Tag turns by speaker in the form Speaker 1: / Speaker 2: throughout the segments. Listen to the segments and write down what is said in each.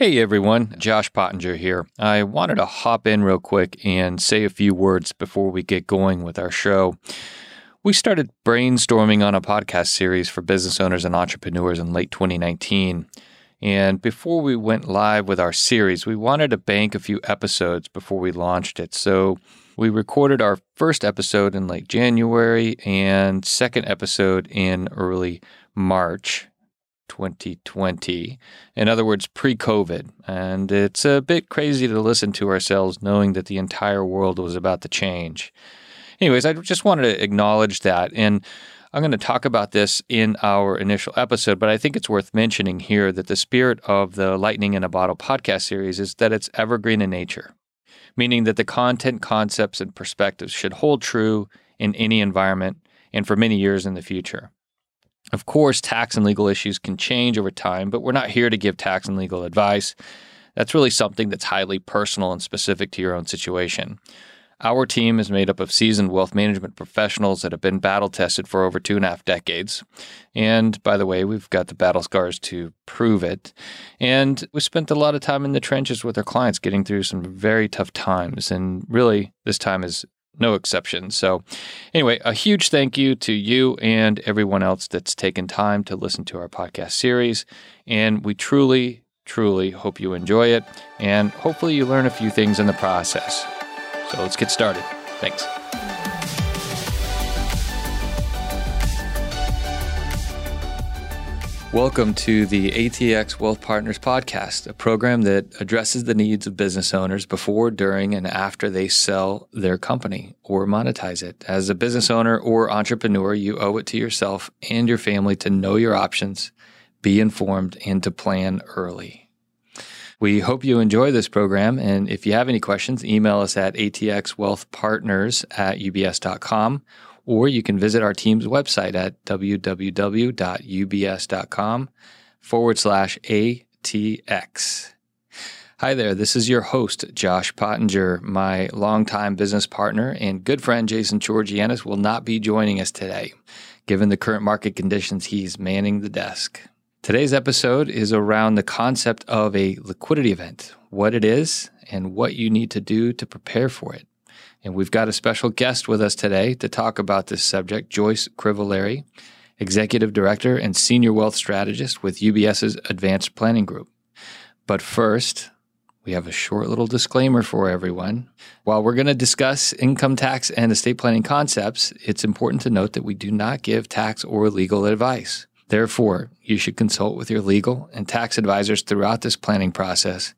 Speaker 1: Hey everyone, Josh Pottinger here. I wanted to hop in real quick and say a few words before we get going with our show. We started brainstorming on a podcast series for business owners and entrepreneurs in late 2019. And before we went live with our series, we wanted to bank a few episodes before we launched it. So we recorded our first episode in late January and second episode in early March. 2020. In other words, pre COVID. And it's a bit crazy to listen to ourselves knowing that the entire world was about to change. Anyways, I just wanted to acknowledge that. And I'm going to talk about this in our initial episode, but I think it's worth mentioning here that the spirit of the Lightning in a Bottle podcast series is that it's evergreen in nature, meaning that the content, concepts, and perspectives should hold true in any environment and for many years in the future. Of course, tax and legal issues can change over time, but we're not here to give tax and legal advice. That's really something that's highly personal and specific to your own situation. Our team is made up of seasoned wealth management professionals that have been battle tested for over two and a half decades. And by the way, we've got the battle scars to prove it. And we spent a lot of time in the trenches with our clients getting through some very tough times. And really, this time is no exception. So, anyway, a huge thank you to you and everyone else that's taken time to listen to our podcast series. And we truly, truly hope you enjoy it. And hopefully, you learn a few things in the process. So, let's get started. Thanks. Welcome to the ATX Wealth Partners podcast, a program that addresses the needs of business owners before, during, and after they sell their company or monetize it. As a business owner or entrepreneur, you owe it to yourself and your family to know your options, be informed, and to plan early. We hope you enjoy this program. And if you have any questions, email us at atxwealthpartners at ubs.com or you can visit our team's website at www.ubs.com forward slash ATX. Hi there, this is your host, Josh Pottinger. My longtime business partner and good friend, Jason Georgianis, will not be joining us today. Given the current market conditions, he's manning the desk. Today's episode is around the concept of a liquidity event, what it is, and what you need to do to prepare for it. And we've got a special guest with us today to talk about this subject, Joyce Crivellari, Executive Director and Senior Wealth Strategist with UBS's Advanced Planning Group. But first, we have a short little disclaimer for everyone. While we're going to discuss income tax and estate planning concepts, it's important to note that we do not give tax or legal advice. Therefore, you should consult with your legal and tax advisors throughout this planning process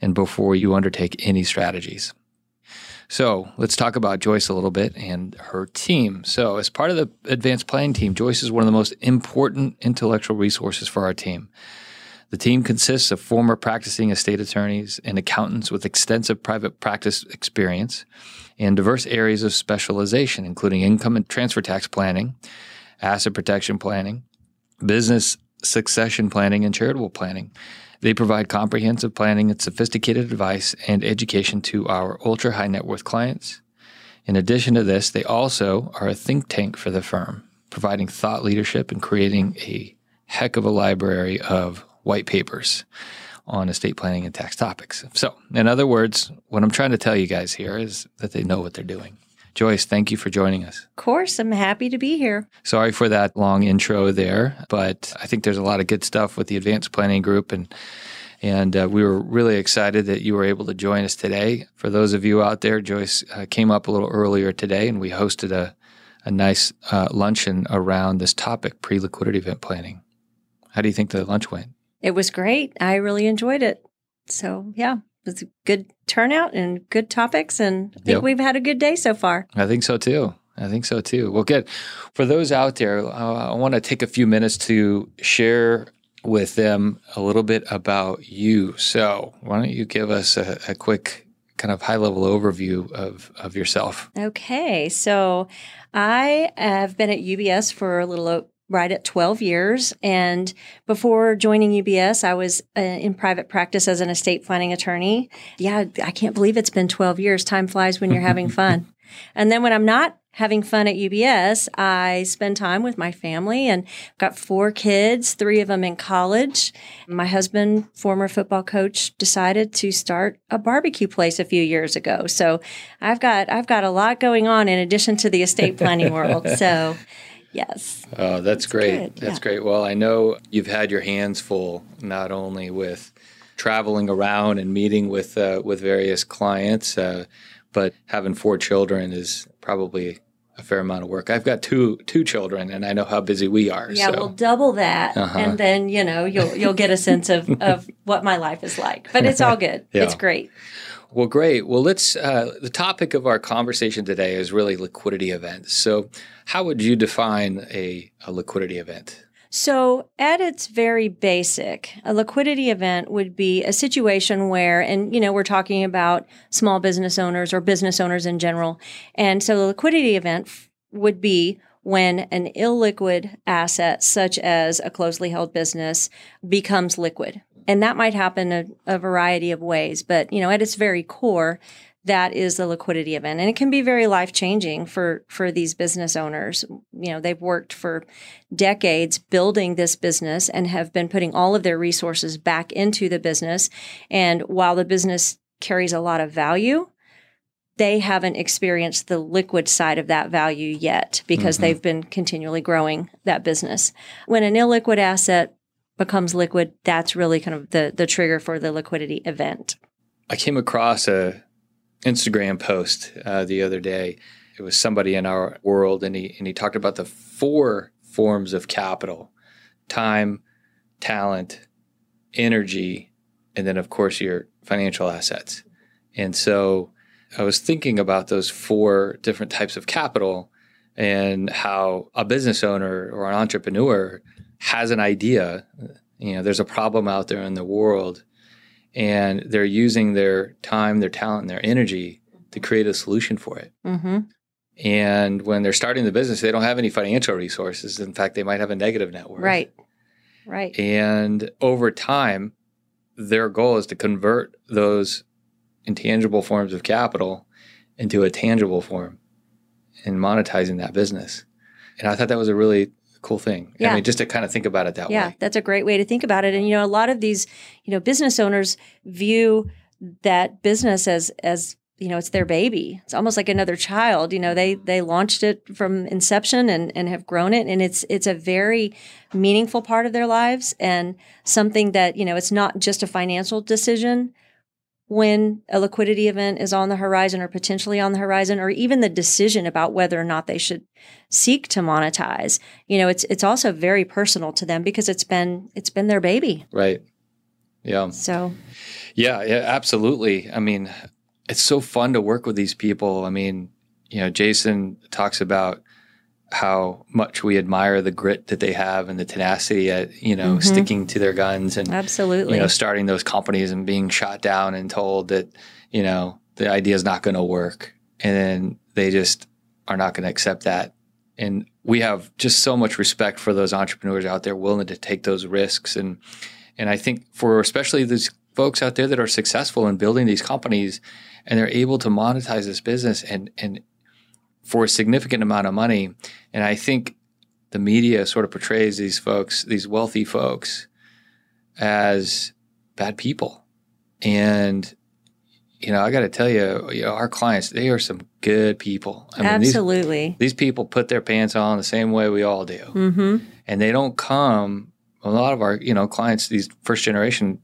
Speaker 1: and before you undertake any strategies. So let's talk about Joyce a little bit and her team. So, as part of the advanced planning team, Joyce is one of the most important intellectual resources for our team. The team consists of former practicing estate attorneys and accountants with extensive private practice experience in diverse areas of specialization, including income and transfer tax planning, asset protection planning, business succession planning, and charitable planning. They provide comprehensive planning and sophisticated advice and education to our ultra high net worth clients. In addition to this, they also are a think tank for the firm, providing thought leadership and creating a heck of a library of white papers on estate planning and tax topics. So, in other words, what I'm trying to tell you guys here is that they know what they're doing. Joyce, thank you for joining us.
Speaker 2: Of course, I'm happy to be here.
Speaker 1: Sorry for that long intro there, but I think there's a lot of good stuff with the advanced planning group and and uh, we were really excited that you were able to join us today. For those of you out there, Joyce uh, came up a little earlier today and we hosted a, a nice uh, luncheon around this topic pre liquidity event planning. How do you think the lunch went?
Speaker 2: It was great. I really enjoyed it. So, yeah, was a good turnout and good topics. And I think yep. we've had a good day so far.
Speaker 1: I think so too. I think so too. Well, good. For those out there, uh, I want to take a few minutes to share with them a little bit about you. So, why don't you give us a, a quick kind of high level overview of, of yourself?
Speaker 2: Okay. So, I have been at UBS for a little right at 12 years. And before joining UBS, I was uh, in private practice as an estate planning attorney. Yeah, I can't believe it's been 12 years. Time flies when you're having fun. And then when I'm not having fun at UBS, I spend time with my family and I've got four kids, three of them in college. My husband, former football coach, decided to start a barbecue place a few years ago. So I've got I've got a lot going on in addition to the estate planning world. So yes.
Speaker 1: Oh, that's, great. Good. That's yeah. great. Well, I know you've had your hands full not only with traveling around and meeting with uh, with various clients, uh, but having four children is probably a fair amount of work. I've got two two children, and I know how busy we are.
Speaker 2: Yeah,
Speaker 1: so.
Speaker 2: we'll double that, uh-huh. and then you know you'll you'll get a sense of of what my life is like. But it's all good. yeah. It's great.
Speaker 1: Well, great. Well, let's. Uh, the topic of our conversation today is really liquidity events. So, how would you define a, a liquidity event?
Speaker 2: So, at its very basic, a liquidity event would be a situation where, and you know, we're talking about small business owners or business owners in general. And so, the liquidity event f- would be when an illiquid asset, such as a closely held business, becomes liquid. And that might happen a, a variety of ways, but you know, at its very core, that is the liquidity event. And it can be very life changing for for these business owners. You know they've worked for decades building this business and have been putting all of their resources back into the business. And while the business carries a lot of value they haven't experienced the liquid side of that value yet because mm-hmm. they've been continually growing that business. When an illiquid asset becomes liquid that's really kind of the the trigger for the liquidity event
Speaker 1: I came across a Instagram post uh, the other day. It was somebody in our world, and he and he talked about the four forms of capital: time, talent, energy, and then of course your financial assets. And so I was thinking about those four different types of capital and how a business owner or an entrepreneur has an idea. You know, there's a problem out there in the world and they're using their time, their talent, and their energy to create a solution for it. Mm-hmm. And when they're starting the business, they don't have any financial resources. In fact, they might have a negative net worth.
Speaker 2: Right. Right.
Speaker 1: And over time, their goal is to convert those intangible forms of capital into a tangible form and monetizing that business. And I thought that was a really cool thing. Yeah. I mean, just to kind of think about it that
Speaker 2: yeah,
Speaker 1: way.
Speaker 2: Yeah, that's a great way to think about it. And you know, a lot of these, you know, business owners view that business as as you know, it's their baby. It's almost like another child. You know, they they launched it from inception and and have grown it, and it's it's a very meaningful part of their lives and something that you know, it's not just a financial decision when a liquidity event is on the horizon or potentially on the horizon or even the decision about whether or not they should seek to monetize you know it's it's also very personal to them because it's been it's been their baby.
Speaker 1: Right. Yeah.
Speaker 2: So.
Speaker 1: Yeah yeah absolutely. I mean it's so fun to work with these people. I mean you know jason talks about how much we admire the grit that they have and the tenacity at you know mm-hmm. sticking to their guns and
Speaker 2: absolutely
Speaker 1: you know starting those companies and being shot down and told that you know the idea is not going to work. And then they just are not going to accept that. And we have just so much respect for those entrepreneurs out there willing to take those risks. And and I think for especially these folks out there that are successful in building these companies and they're able to monetize this business and and for a significant amount of money. And I think the media sort of portrays these folks, these wealthy folks, as bad people. And you know, I got to tell you, you know, our clients, they are some good people.
Speaker 2: I mean, Absolutely.
Speaker 1: These, these, people put their pants on the same way we all do. Mm-hmm. And they don't come, a lot of our, you know, clients, these first generation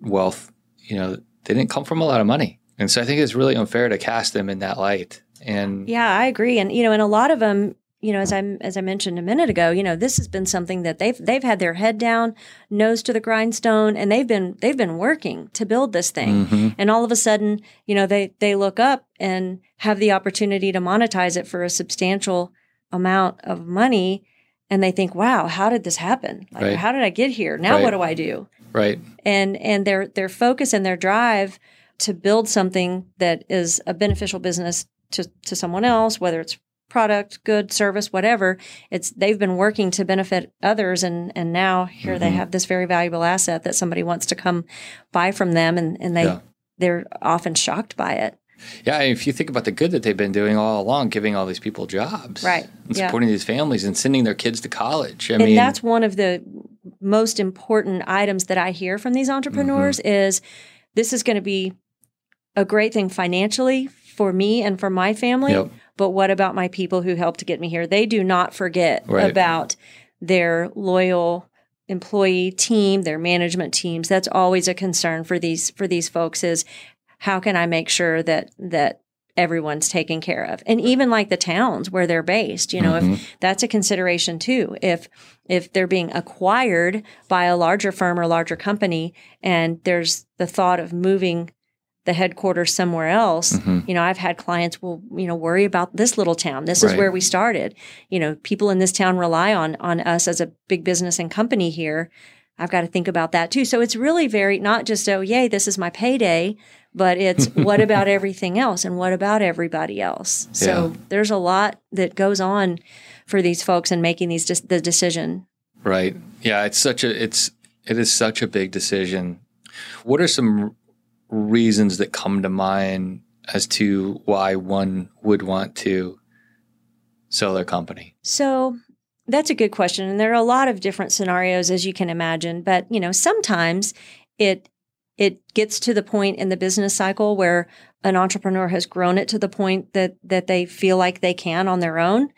Speaker 1: wealth, you know, they didn't come from a lot of money. And so I think it's really unfair to cast them in that light. And
Speaker 2: yeah, I agree. And you know, and a lot of them, you know, as I as I mentioned a minute ago, you know, this has been something that they've they've had their head down, nose to the grindstone, and they've been they've been working to build this thing. Mm-hmm. And all of a sudden, you know, they they look up and have the opportunity to monetize it for a substantial amount of money and they think, "Wow, how did this happen? Like right. how did I get here? Now right. what do I do?"
Speaker 1: Right.
Speaker 2: And and their their focus and their drive to build something that is a beneficial business to, to someone else, whether it's product, good, service, whatever. It's they've been working to benefit others and and now here mm-hmm. they have this very valuable asset that somebody wants to come buy from them and, and they yeah. they're often shocked by it.
Speaker 1: Yeah, if you think about the good that they've been doing all along, giving all these people jobs,
Speaker 2: Right.
Speaker 1: and
Speaker 2: Yeah.
Speaker 1: supporting these families and sending their kids to college. I
Speaker 2: and
Speaker 1: mean,
Speaker 2: that's one of the most important items that I hear from these entrepreneurs
Speaker 1: Mm-hmm.
Speaker 2: is this is going to be a great thing financially for me and for my family.
Speaker 1: Yep.
Speaker 2: But what about my people who helped to get me here? They do not forget
Speaker 1: Right.
Speaker 2: about their loyal employee team, their management teams. That's always a concern for these for these folks is how can I make sure that that everyone's taken care of? And even like the towns where they're based, you know,
Speaker 1: Mhm.
Speaker 2: if that's a consideration too. If if they're being acquired by a larger firm or larger company and there's the thought of moving the headquarters somewhere else,
Speaker 1: Mhm.
Speaker 2: you know, I've had clients will, you know, worry about this little town. This is where we started. You know, people in this town rely on on us as a big business and company here. I've got to think about that too. So it's really very not just oh yay, this is my payday, but it's what about everything else and what about everybody else. So
Speaker 1: Yeah.
Speaker 2: there's a lot that goes on for these folks in making these de- the decision.
Speaker 1: Right. Yeah, it's such a it's it is such a big decision. What are some reasons that come to mind as to why one would want to sell their company?
Speaker 2: So that's a good question. And there are a lot of different scenarios as you can imagine. But, you know, sometimes it it gets to the point in the business cycle where an entrepreneur has grown it to the point that that they feel like they can on their own.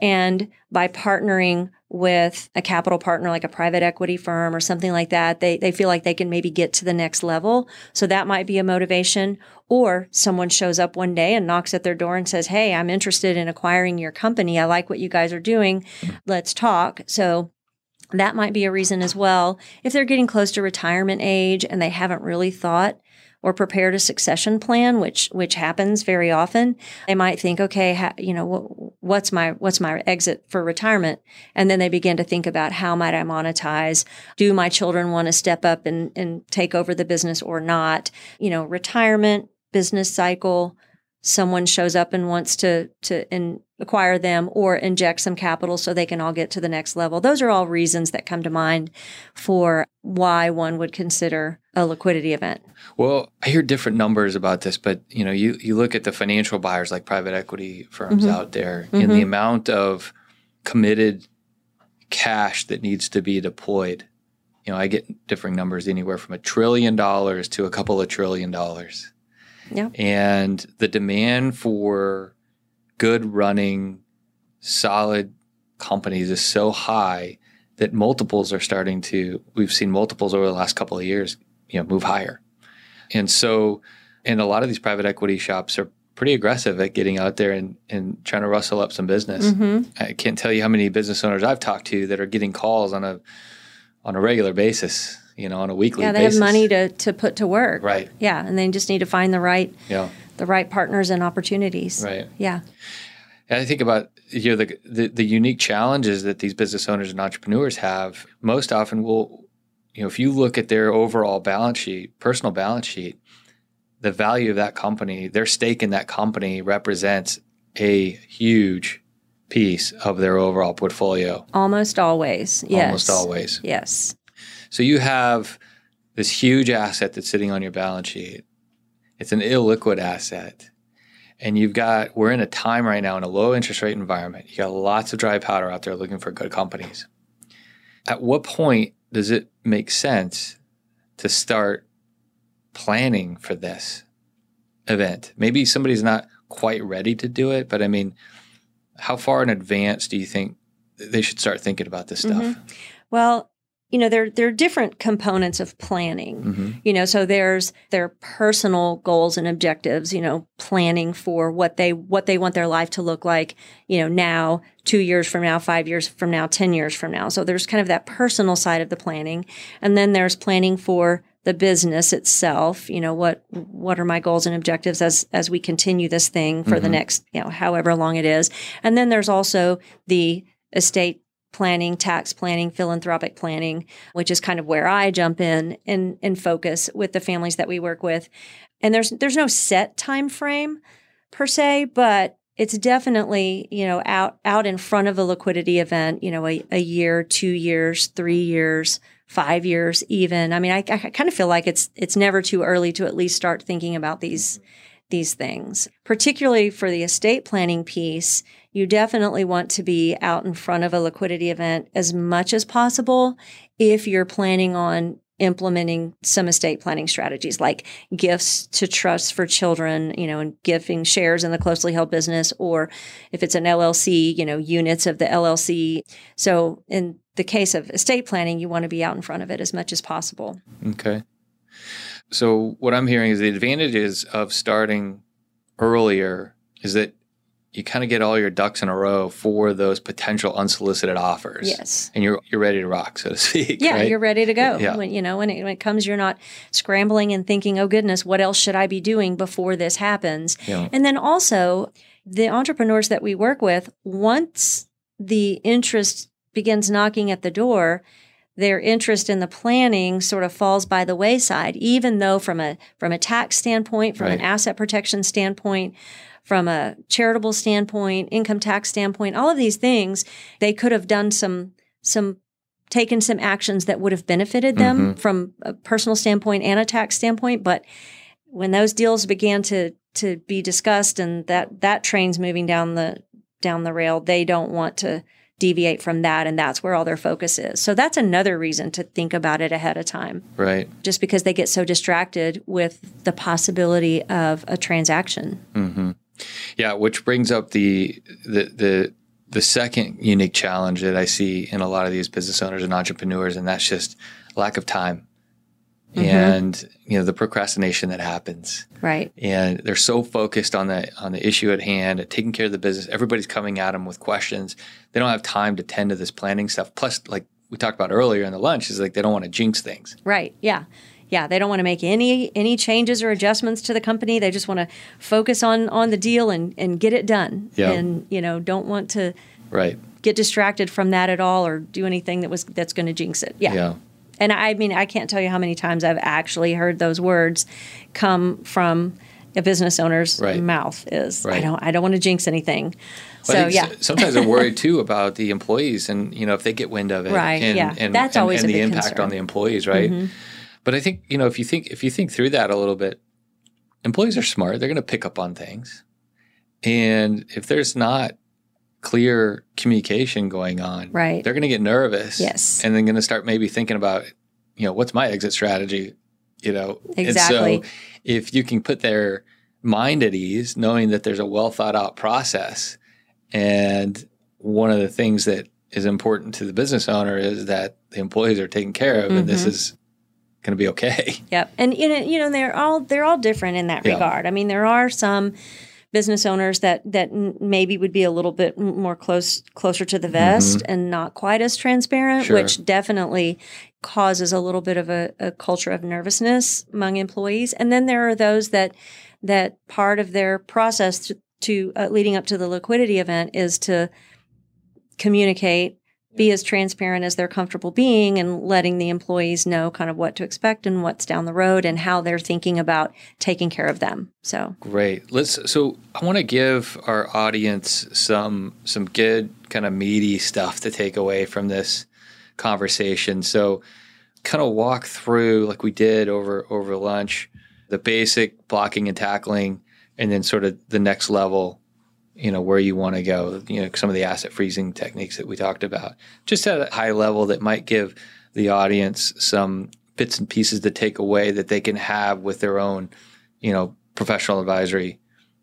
Speaker 2: And by partnering with a capital partner like a private equity firm or something like that, they, they feel like they can maybe get to the next level. So that might be a motivation. Or someone shows up one day and knocks at their door and says, Hey, I'm interested in acquiring your company. I like what you guys are doing. Let's talk. So that might be a reason as well. If they're getting close to retirement age and they haven't really thought or prepared a succession plan, which which happens very often, they might think, okay, ha, you know, what, what's my what's my exit for retirement? And then they begin to think about how might I monetize? Do my children want to step up and and take over the business or not? You know, retirement, business cycle. Someone shows up and wants to to in, acquire them or inject some capital so they can all get to the next level. Those are all reasons that come to mind for why one would consider a liquidity event.
Speaker 1: Well, I hear different numbers about this, but you know, you you look at the financial buyers like private equity firms
Speaker 2: Mhm.
Speaker 1: out there and the amount of committed cash that needs to be deployed. You know, I get differing numbers anywhere from a trillion dollars to a couple of trillion dollars.
Speaker 2: Yeah.
Speaker 1: And the demand for good running, solid companies is so high that multiples are starting to we've seen multiples over the last couple of years, you know, move higher. And so and a lot of these private equity shops are pretty aggressive at getting out there and, and trying to rustle up some business.
Speaker 2: Mm-hmm.
Speaker 1: I can't tell you how many business owners I've talked to that are getting calls on a on a regular basis, you know, on a weekly
Speaker 2: Yeah, they
Speaker 1: basis.
Speaker 2: have money to, to put to work.
Speaker 1: Right.
Speaker 2: Yeah, and they just need to find the right
Speaker 1: Yeah.
Speaker 2: The right partners and opportunities.
Speaker 1: Right.
Speaker 2: Yeah.
Speaker 1: And I think about you know the, the the unique challenges that these business owners and entrepreneurs have. Most often, will you know if you look at their overall balance sheet, personal balance sheet, the value of that company, their stake in that company represents a huge piece of their overall portfolio.
Speaker 2: Almost always. Yes.
Speaker 1: Almost always.
Speaker 2: Yes.
Speaker 1: So you have this huge asset that's sitting on your balance sheet. It's an illiquid asset. And you've got, we're in a time right now in a low interest rate environment. You got lots of dry powder out there looking for good companies. At what point does it make sense to start planning for this event? Maybe somebody's not quite ready to do it, but I mean, how far in advance do you think they should start thinking about this stuff? Mm-hmm.
Speaker 2: Well, you know, there there are different components of planning.
Speaker 1: Mhm.
Speaker 2: You know, so there's their personal goals and objectives, you know, planning for what they what they want their life to look like, you know, now, 2 years from now, 5 years from now, 10 years from now. So there's kind of that personal side of the planning. And then there's planning for the business itself, you know, what what are my goals and objectives as as we continue this thing for the
Speaker 1: Mhm.
Speaker 2: next, you know, however long it is. And then there's also the estate planning, tax planning, philanthropic planning, which is kind of where I jump in and, and focus with the families that we work with. And there's there's no set time frame per se, but it's definitely you know out out in front of a liquidity event. You know, a, a year, two years, three years, five years, even. I mean, I, I kind of feel like it's it's never too early to at least start thinking about these these things. Particularly for the estate planning piece, you definitely want to be out in front of a liquidity event as much as possible if you're planning on implementing some estate planning strategies like gifts to trusts for children, you know, and giving shares in the closely held business, or if it's an LLC, you know, units of the LLC. So in the case of estate planning, you want to be out in front of it as much as possible.
Speaker 1: Okay. So what I'm hearing is the advantages of starting earlier is that you kind of get all your ducks in a row for those potential unsolicited offers.
Speaker 2: Yes.
Speaker 1: And you're you're ready to rock, so to speak.
Speaker 2: Yeah,
Speaker 1: right?
Speaker 2: you're ready to go.
Speaker 1: Yeah.
Speaker 2: When you know when it, when it comes, you're not scrambling and thinking, "Oh goodness, what else should I be doing before this happens?"
Speaker 1: Yeah.
Speaker 2: And then also, the entrepreneurs that we work with, once the interest begins knocking at the door, their interest in the planning sort of falls by the wayside. Even though, from a from a tax standpoint, from an asset protection standpoint, from a charitable standpoint, income tax standpoint, all of these things, they could have done some some taken some actions that would have benefited them mm-hmm. from a personal standpoint and a tax standpoint. But when those deals began to to be discussed and that that train's moving down the down the rail, they don't want to deviate from that and that's where all their focus is. So that's another reason to think about it ahead of time
Speaker 1: Right.
Speaker 2: just because they get so distracted with the possibility of a transaction. Mm-hmm.
Speaker 1: Yeah, which brings up the the the the second unique challenge that I see in a lot of these business owners and entrepreneurs, and that's just lack of time. Mm-hmm. And you know the procrastination that happens,
Speaker 2: Right.
Speaker 1: and they're so focused on the on the issue at hand, and taking care of the business. Everybody's coming at them with questions. They don't have time to tend to this planning stuff. Plus, like we talked about earlier in the lunch, is like they don't want to jinx things.
Speaker 2: Right. Yeah. Yeah. They don't want to make any any changes or adjustments to the company. They just want to focus on on the deal and and get it done.
Speaker 1: Yeah.
Speaker 2: And you know, don't want to
Speaker 1: Right.
Speaker 2: get distracted from that at all or do anything that was that's going to jinx it. Yeah.
Speaker 1: Yeah.
Speaker 2: And I mean, I can't tell you how many times I've actually heard those words come from a business owner's
Speaker 1: Right.
Speaker 2: mouth is I don't I don't want to jinx anything.
Speaker 1: I
Speaker 2: So yeah.
Speaker 1: sometimes they're worried too about the employees and you know if they get wind of it,
Speaker 2: Right,
Speaker 1: And,
Speaker 2: yeah.
Speaker 1: and,
Speaker 2: That's
Speaker 1: and,
Speaker 2: always
Speaker 1: and the impact
Speaker 2: concern. Mm-hmm.
Speaker 1: on the employees, right? But I think you know if you think if you think through that a little bit, employees are smart. They're going to pick up on things, and if there's not clear communication going on,
Speaker 2: Right.
Speaker 1: they're going to get nervous,
Speaker 2: Yes.
Speaker 1: and then going to start maybe thinking about you know what's my exit strategy, you know,
Speaker 2: Exactly.
Speaker 1: And so if you can put their mind at ease, knowing that there's a well thought out process. And one of the things that is important to the business owner is that the employees are taken care of and
Speaker 2: Mm-hmm.
Speaker 1: this is going to be okay.
Speaker 2: Yep. And you know, you know, they're all they're all different in that
Speaker 1: Yeah.
Speaker 2: regard. I mean, there are some business owners that that maybe would be a little bit more close closer to the vest and not quite as transparent,
Speaker 1: Mm-hmm. Sure.
Speaker 2: which definitely causes a little bit of a, a culture of nervousness among employees. And then there are those that that part of their process to, to uh, leading up to the liquidity event is to communicate be as transparent as they're comfortable being and letting the employees know kind of what to expect and what's down the road and how they're thinking about taking care of them. So,
Speaker 1: Great. Let's so I want to give our audience some some good kind of meaty stuff to take away from this conversation. So kind of walk through like we did over over lunch, the basic blocking and tackling and then sort of the next level, you know, where you want to go, you know, some of the asset freezing techniques that we talked about. Just at a high level that might give the audience some bits and pieces to take away that they can have with their own, you know, professional advisory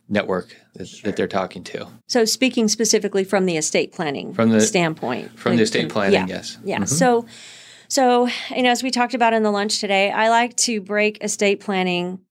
Speaker 1: network that, that they're talking to.
Speaker 2: so speaking specifically from the estate planning
Speaker 1: From the-
Speaker 2: standpoint,
Speaker 1: From the estate planning,
Speaker 2: yeah.
Speaker 1: yes.
Speaker 2: Yeah. Mm-hmm. So, so you know, as we talked about in the lunch today, I like to break estate planning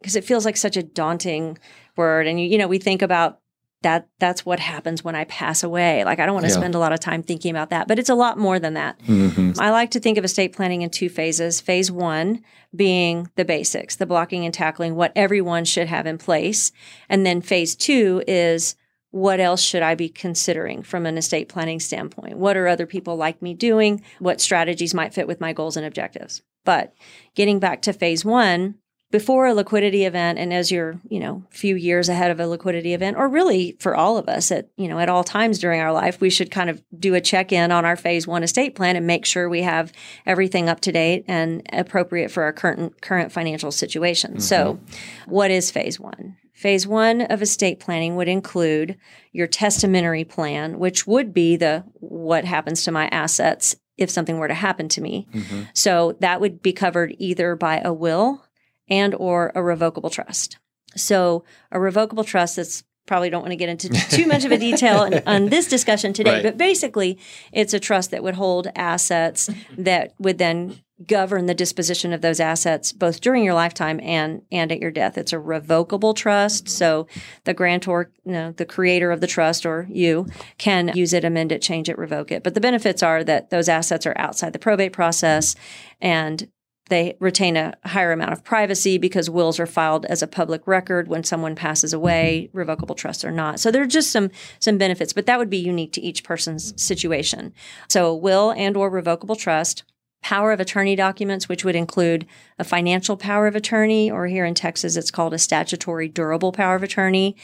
Speaker 2: because it feels like such a daunting word, and you, you know, we think about that. That's what happens when I pass away. Like I don't want to
Speaker 1: Yeah.
Speaker 2: spend a lot of time thinking about that, but it's a lot more than that.
Speaker 1: Mhm.
Speaker 2: I like to think of estate planning in two phases. Phase one being the basics, the blocking and tackling, what everyone should have in place. And then phase two is what else should I be considering from an estate planning standpoint? What are other people like me doing? What strategies might fit with my goals and objectives? But getting back to phase one, before a liquidity event and as you're, you know, a few years ahead of a liquidity event, or really for all of us at, you know, at all times during our life, we should kind of do a check-in on our phase one estate plan and make sure we have everything up to date and appropriate for our current current financial situation. So what is phase one? Phase one of estate planning would include your testamentary plan, which would be the what happens to my assets if something were to happen to me. Mm-hmm. So that would be covered either by a will and or a revocable trust. So a revocable trust that's probably don't want to get into too much of a detail on, on this discussion today, right. but basically it's a trust that would hold assets that would then govern the disposition of those assets both during your lifetime and and at your death. It's a revocable trust, so the grantor, you know, the creator of the trust or you can use it, amend it, change it, revoke it. But the benefits are that those assets are outside the probate process and they retain a higher amount of privacy because wills are filed as a public record when someone passes away. Mm-hmm. Revocable trusts are not. So there are just some some benefits, but that would be unique to each person's situation. So will and or revocable trust power of attorney documents, which would include a financial power of attorney, or here in Texas, it's called a statutory durable power of attorney,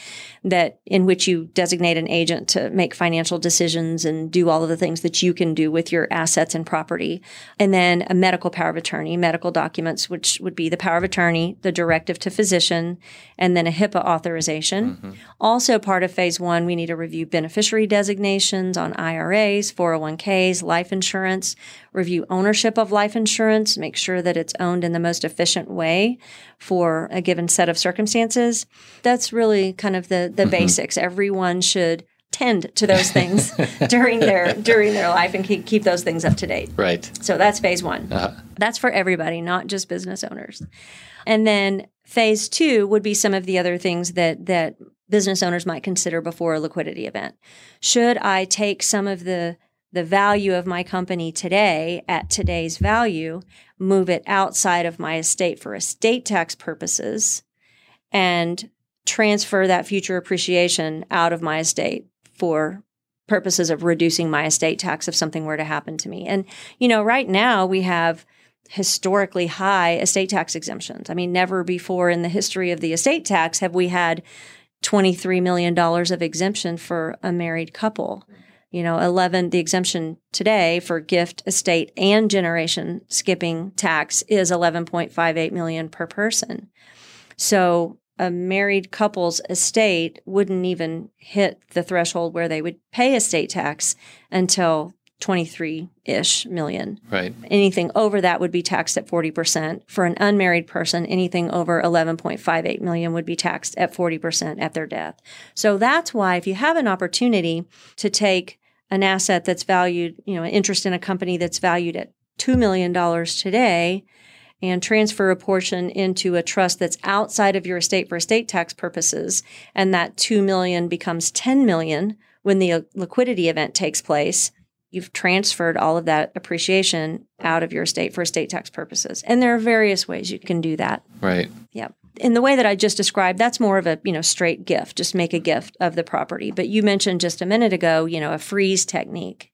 Speaker 2: that in which you designate an agent to make financial decisions and do all of the things that you can do with your assets and property. And then a medical power of attorney, medical documents, which would be the power of attorney, the directive to physician, and then a HIPAA authorization. Mm-hmm. Also, part of phase one, we need to review beneficiary designations on IRAs, 401ks, life insurance, review ownership of life insurance, make sure that it's owned in the most efficient way for a given set of circumstances. That's really kind of the the mm-hmm. basics. Everyone should tend to those things during their during their life and keep keep those things up to date.
Speaker 1: Right.
Speaker 2: So that's phase 1. Uh-huh. That's for everybody, not just business owners. And then phase 2 would be some of the other things that that business owners might consider before a liquidity event. Should I take some of the the value of my company today at today's value, move it outside of my estate for estate tax purposes, and transfer that future appreciation out of my estate for purposes of reducing my estate tax if something were to happen to me. And, you know, right now we have historically high estate tax exemptions. I mean, never before in the history of the estate tax have we had $23 million of exemption for a married couple you know 11 the exemption today for gift estate and generation skipping tax is 11.58 million per person. So a married couple's estate wouldn't even hit the threshold where they would pay estate tax until 23 ish million.
Speaker 1: Right.
Speaker 2: Anything over that would be taxed at 40%. For an unmarried person, anything over 11.58 million would be taxed at 40% at their death. So that's why if you have an opportunity to take an asset that's valued, you know, an interest in a company that's valued at $2 million today and transfer a portion into a trust that's outside of your estate for estate tax purposes and that 2 million becomes 10 million when the liquidity event takes place you've transferred all of that appreciation out of your estate for estate tax purposes. And there are various ways you can do that.
Speaker 1: Right.
Speaker 2: Yep. In the way that I just described, that's more of a, you know, straight gift, just make a gift of the property. But you mentioned just a minute ago, you know, a freeze technique.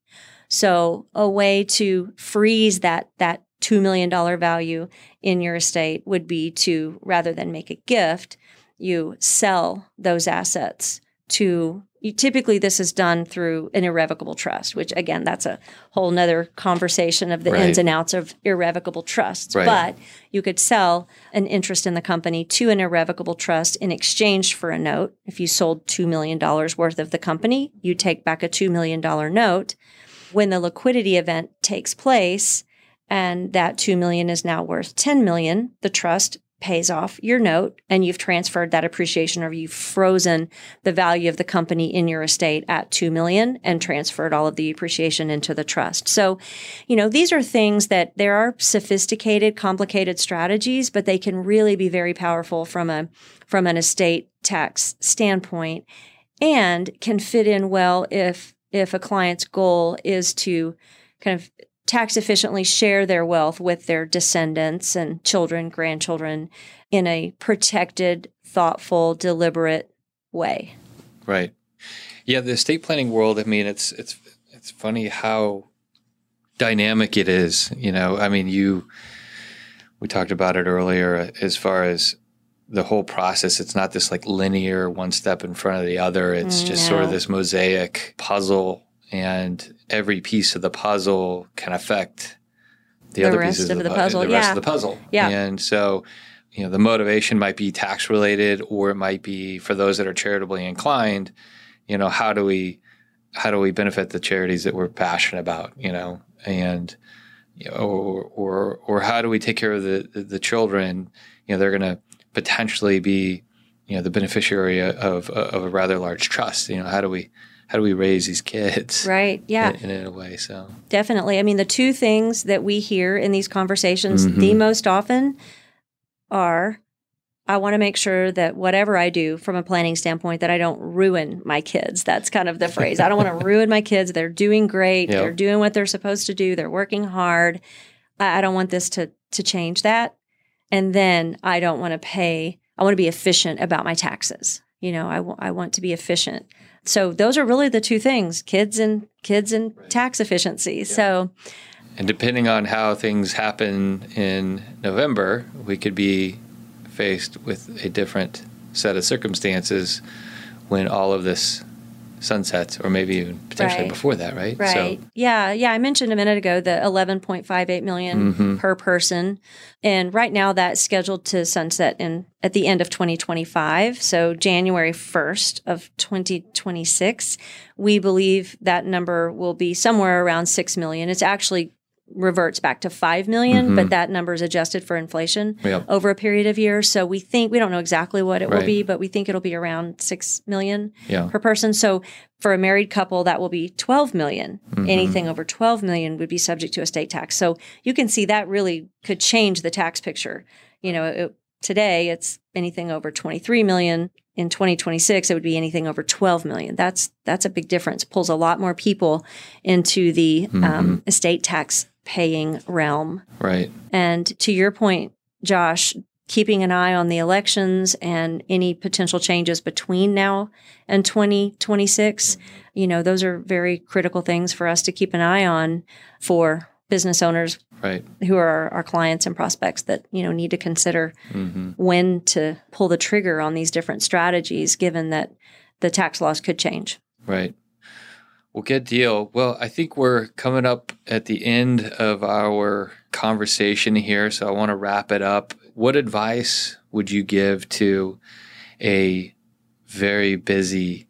Speaker 2: So a way to freeze that that $2 million value in your estate would be to rather than make a gift, you sell those assets to you, typically this is done through an irrevocable trust, which again, that's a whole nother conversation of the right. ins and outs of irrevocable trusts. Right. But you could sell an interest in the company to an irrevocable trust in exchange for a note. If you sold $2 million worth of the company, you take back a $2 million note. When the liquidity event takes place, and that 2 million is now worth 10 million, the trust pays off your note and you've transferred that appreciation or you've frozen the value of the company in your estate at 2 million and transferred all of the appreciation into the trust. So, you know, these are things that there are sophisticated, complicated strategies, but they can really be very powerful from a from an estate tax standpoint and can fit in well if if a client's goal is to kind of tax efficiently share their wealth with their descendants and children, grandchildren in a protected, thoughtful, deliberate way.
Speaker 1: Right. Yeah, the estate planning world, I mean, it's it's it's funny how dynamic it is, you know. I mean, you we talked about it earlier uh, as far as the whole process it's not this like linear one step in front of the other it's mm, just sort of this mosaic puzzle and every piece of the puzzle can affect the,
Speaker 2: the
Speaker 1: other
Speaker 2: rest
Speaker 1: pieces
Speaker 2: of,
Speaker 1: of
Speaker 2: the, puzzle.
Speaker 1: the
Speaker 2: yeah.
Speaker 1: rest of the puzzle.
Speaker 2: Yeah.
Speaker 1: And so, you know the motivation might be tax related or it might be for those that are charitably inclined you know how do we how do we benefit the charities that we're passionate about you know and you know, or or or how do we take care of the the, the children you know they're going to potentially be you know the beneficiary of of a rather large trust you know how do we how do we raise these kids
Speaker 2: right yeah
Speaker 1: in, in a way so
Speaker 2: definitely i mean the two things that we hear in these conversations mm-hmm. the most often are I want to make sure that whatever I do from a planning standpoint that I don't ruin my kids. That's kind of the phrase. I don't want to ruin my kids. They're doing great. Yep. They're doing what they're supposed to do. They're working hard. I, I don't want this to to change that. And then I don't want to pay. I want to be efficient about my taxes. You know, I, w- I want to be efficient. So those are really the two things: kids and kids and right. tax efficiency. Yeah. So.
Speaker 1: And depending on how things happen in November, we could be faced with a different set of circumstances when all of this sunsets or maybe even potentially right. before that right
Speaker 2: right so. yeah yeah i mentioned a minute ago the 11.58 million mm-hmm. per person and right now that's scheduled to sunset in at the end of 2025 so january 1st of 2026 we believe that number will be somewhere around 6 million it's actually reverts back to 5 million, mm-hmm. but that number is adjusted for inflation yep. over a period of years. So we think, we don't know exactly what it right. will be, but we think it'll be around 6 million yeah. per person. So for a married couple, that will be 12 million. Mm-hmm. Anything over 12 million would be subject to estate tax. So you can see that really could change the tax picture. You know, it, today it's anything over 23 million in 2026 it would be anything over 12 million that's that's a big difference pulls a lot more people into the mm-hmm. um, estate tax paying realm.
Speaker 1: Right.
Speaker 2: And to your point, Josh, keeping an eye on the elections and any potential changes between now and 2026, you know, those are very critical things for us to keep an eye on for business owners
Speaker 1: right.
Speaker 2: who are our clients and prospects that, you know, need to consider mm-hmm. when to pull the trigger on these different strategies given that the tax laws could change.
Speaker 1: Right. Well, good deal. Well, I think we're coming up at the end of our conversation here, so I want to wrap it up. What advice would you give to a very busy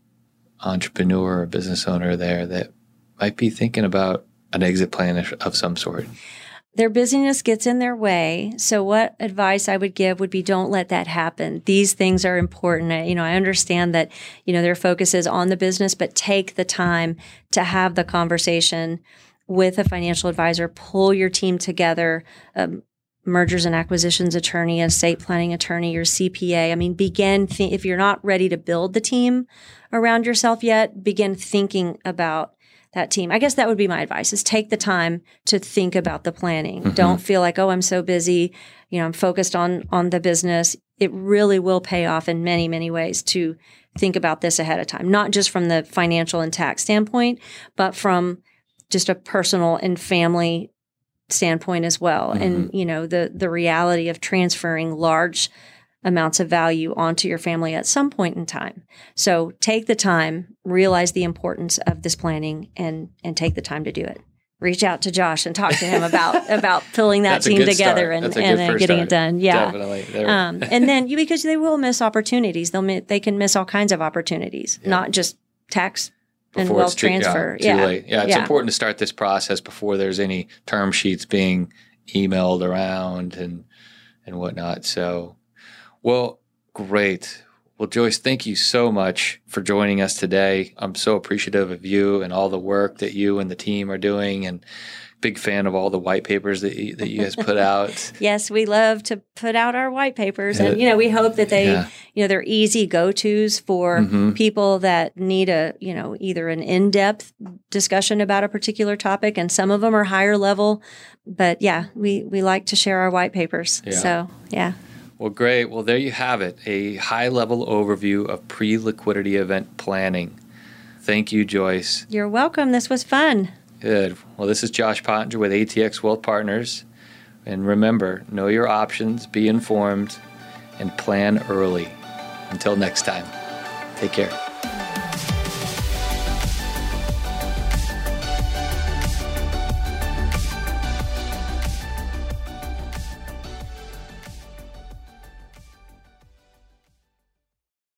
Speaker 1: entrepreneur or business owner there that might be thinking about an exit plan of some sort?
Speaker 2: Their busyness gets in their way. So what advice I would give would be don't let that happen. These things are important. You know, I understand that, you know, their focus is on the business, but take the time to have the conversation with a financial advisor, pull your team together, um, mergers and acquisitions attorney, estate planning attorney, your CPA. I mean, begin, th- if you're not ready to build the team around yourself yet, begin thinking about that team. I guess that would be my advice is take the time to think about the planning. Mm-hmm. Don't feel like, oh, I'm so busy, you know, I'm focused on on the business. It really will pay off in many, many ways to think about this ahead of time, not just from the financial and tax standpoint, but from just a personal and family standpoint as well. Mm-hmm. And, you know, the the reality of transferring large amounts of value onto your family at some point in time. So take the time, realize the importance of this planning and and take the time to do it. Reach out to Josh and talk to him about about pulling that team together and, and, and getting start. it done. Yeah, definitely. Um, and then you because they will miss opportunities. They'll they can miss all kinds of opportunities, yeah. not just tax and wealth transfer.
Speaker 1: yeah, yeah. yeah, it's yeah. important to start this process before there's any term sheets being emailed around and and whatnot. So well, great. Well, Joyce, thank you so much for joining us today. I'm so appreciative of you and all the work that you and the team are doing and big fan of all the white papers that you, that you guys put out.
Speaker 2: yes, we love to put out our white papers and you know, we hope that they, yeah. you know, they're easy go-tos for mm-hmm. people that need a, you know, either an in-depth discussion about a particular topic and some of them are higher level, but yeah, we we like to share our white papers. Yeah. So, yeah.
Speaker 1: Well, great. Well, there you have it a high level overview of pre liquidity event planning. Thank you, Joyce.
Speaker 2: You're welcome. This was fun.
Speaker 1: Good. Well, this is Josh Pottinger with ATX Wealth Partners. And remember, know your options, be informed, and plan early. Until next time, take care.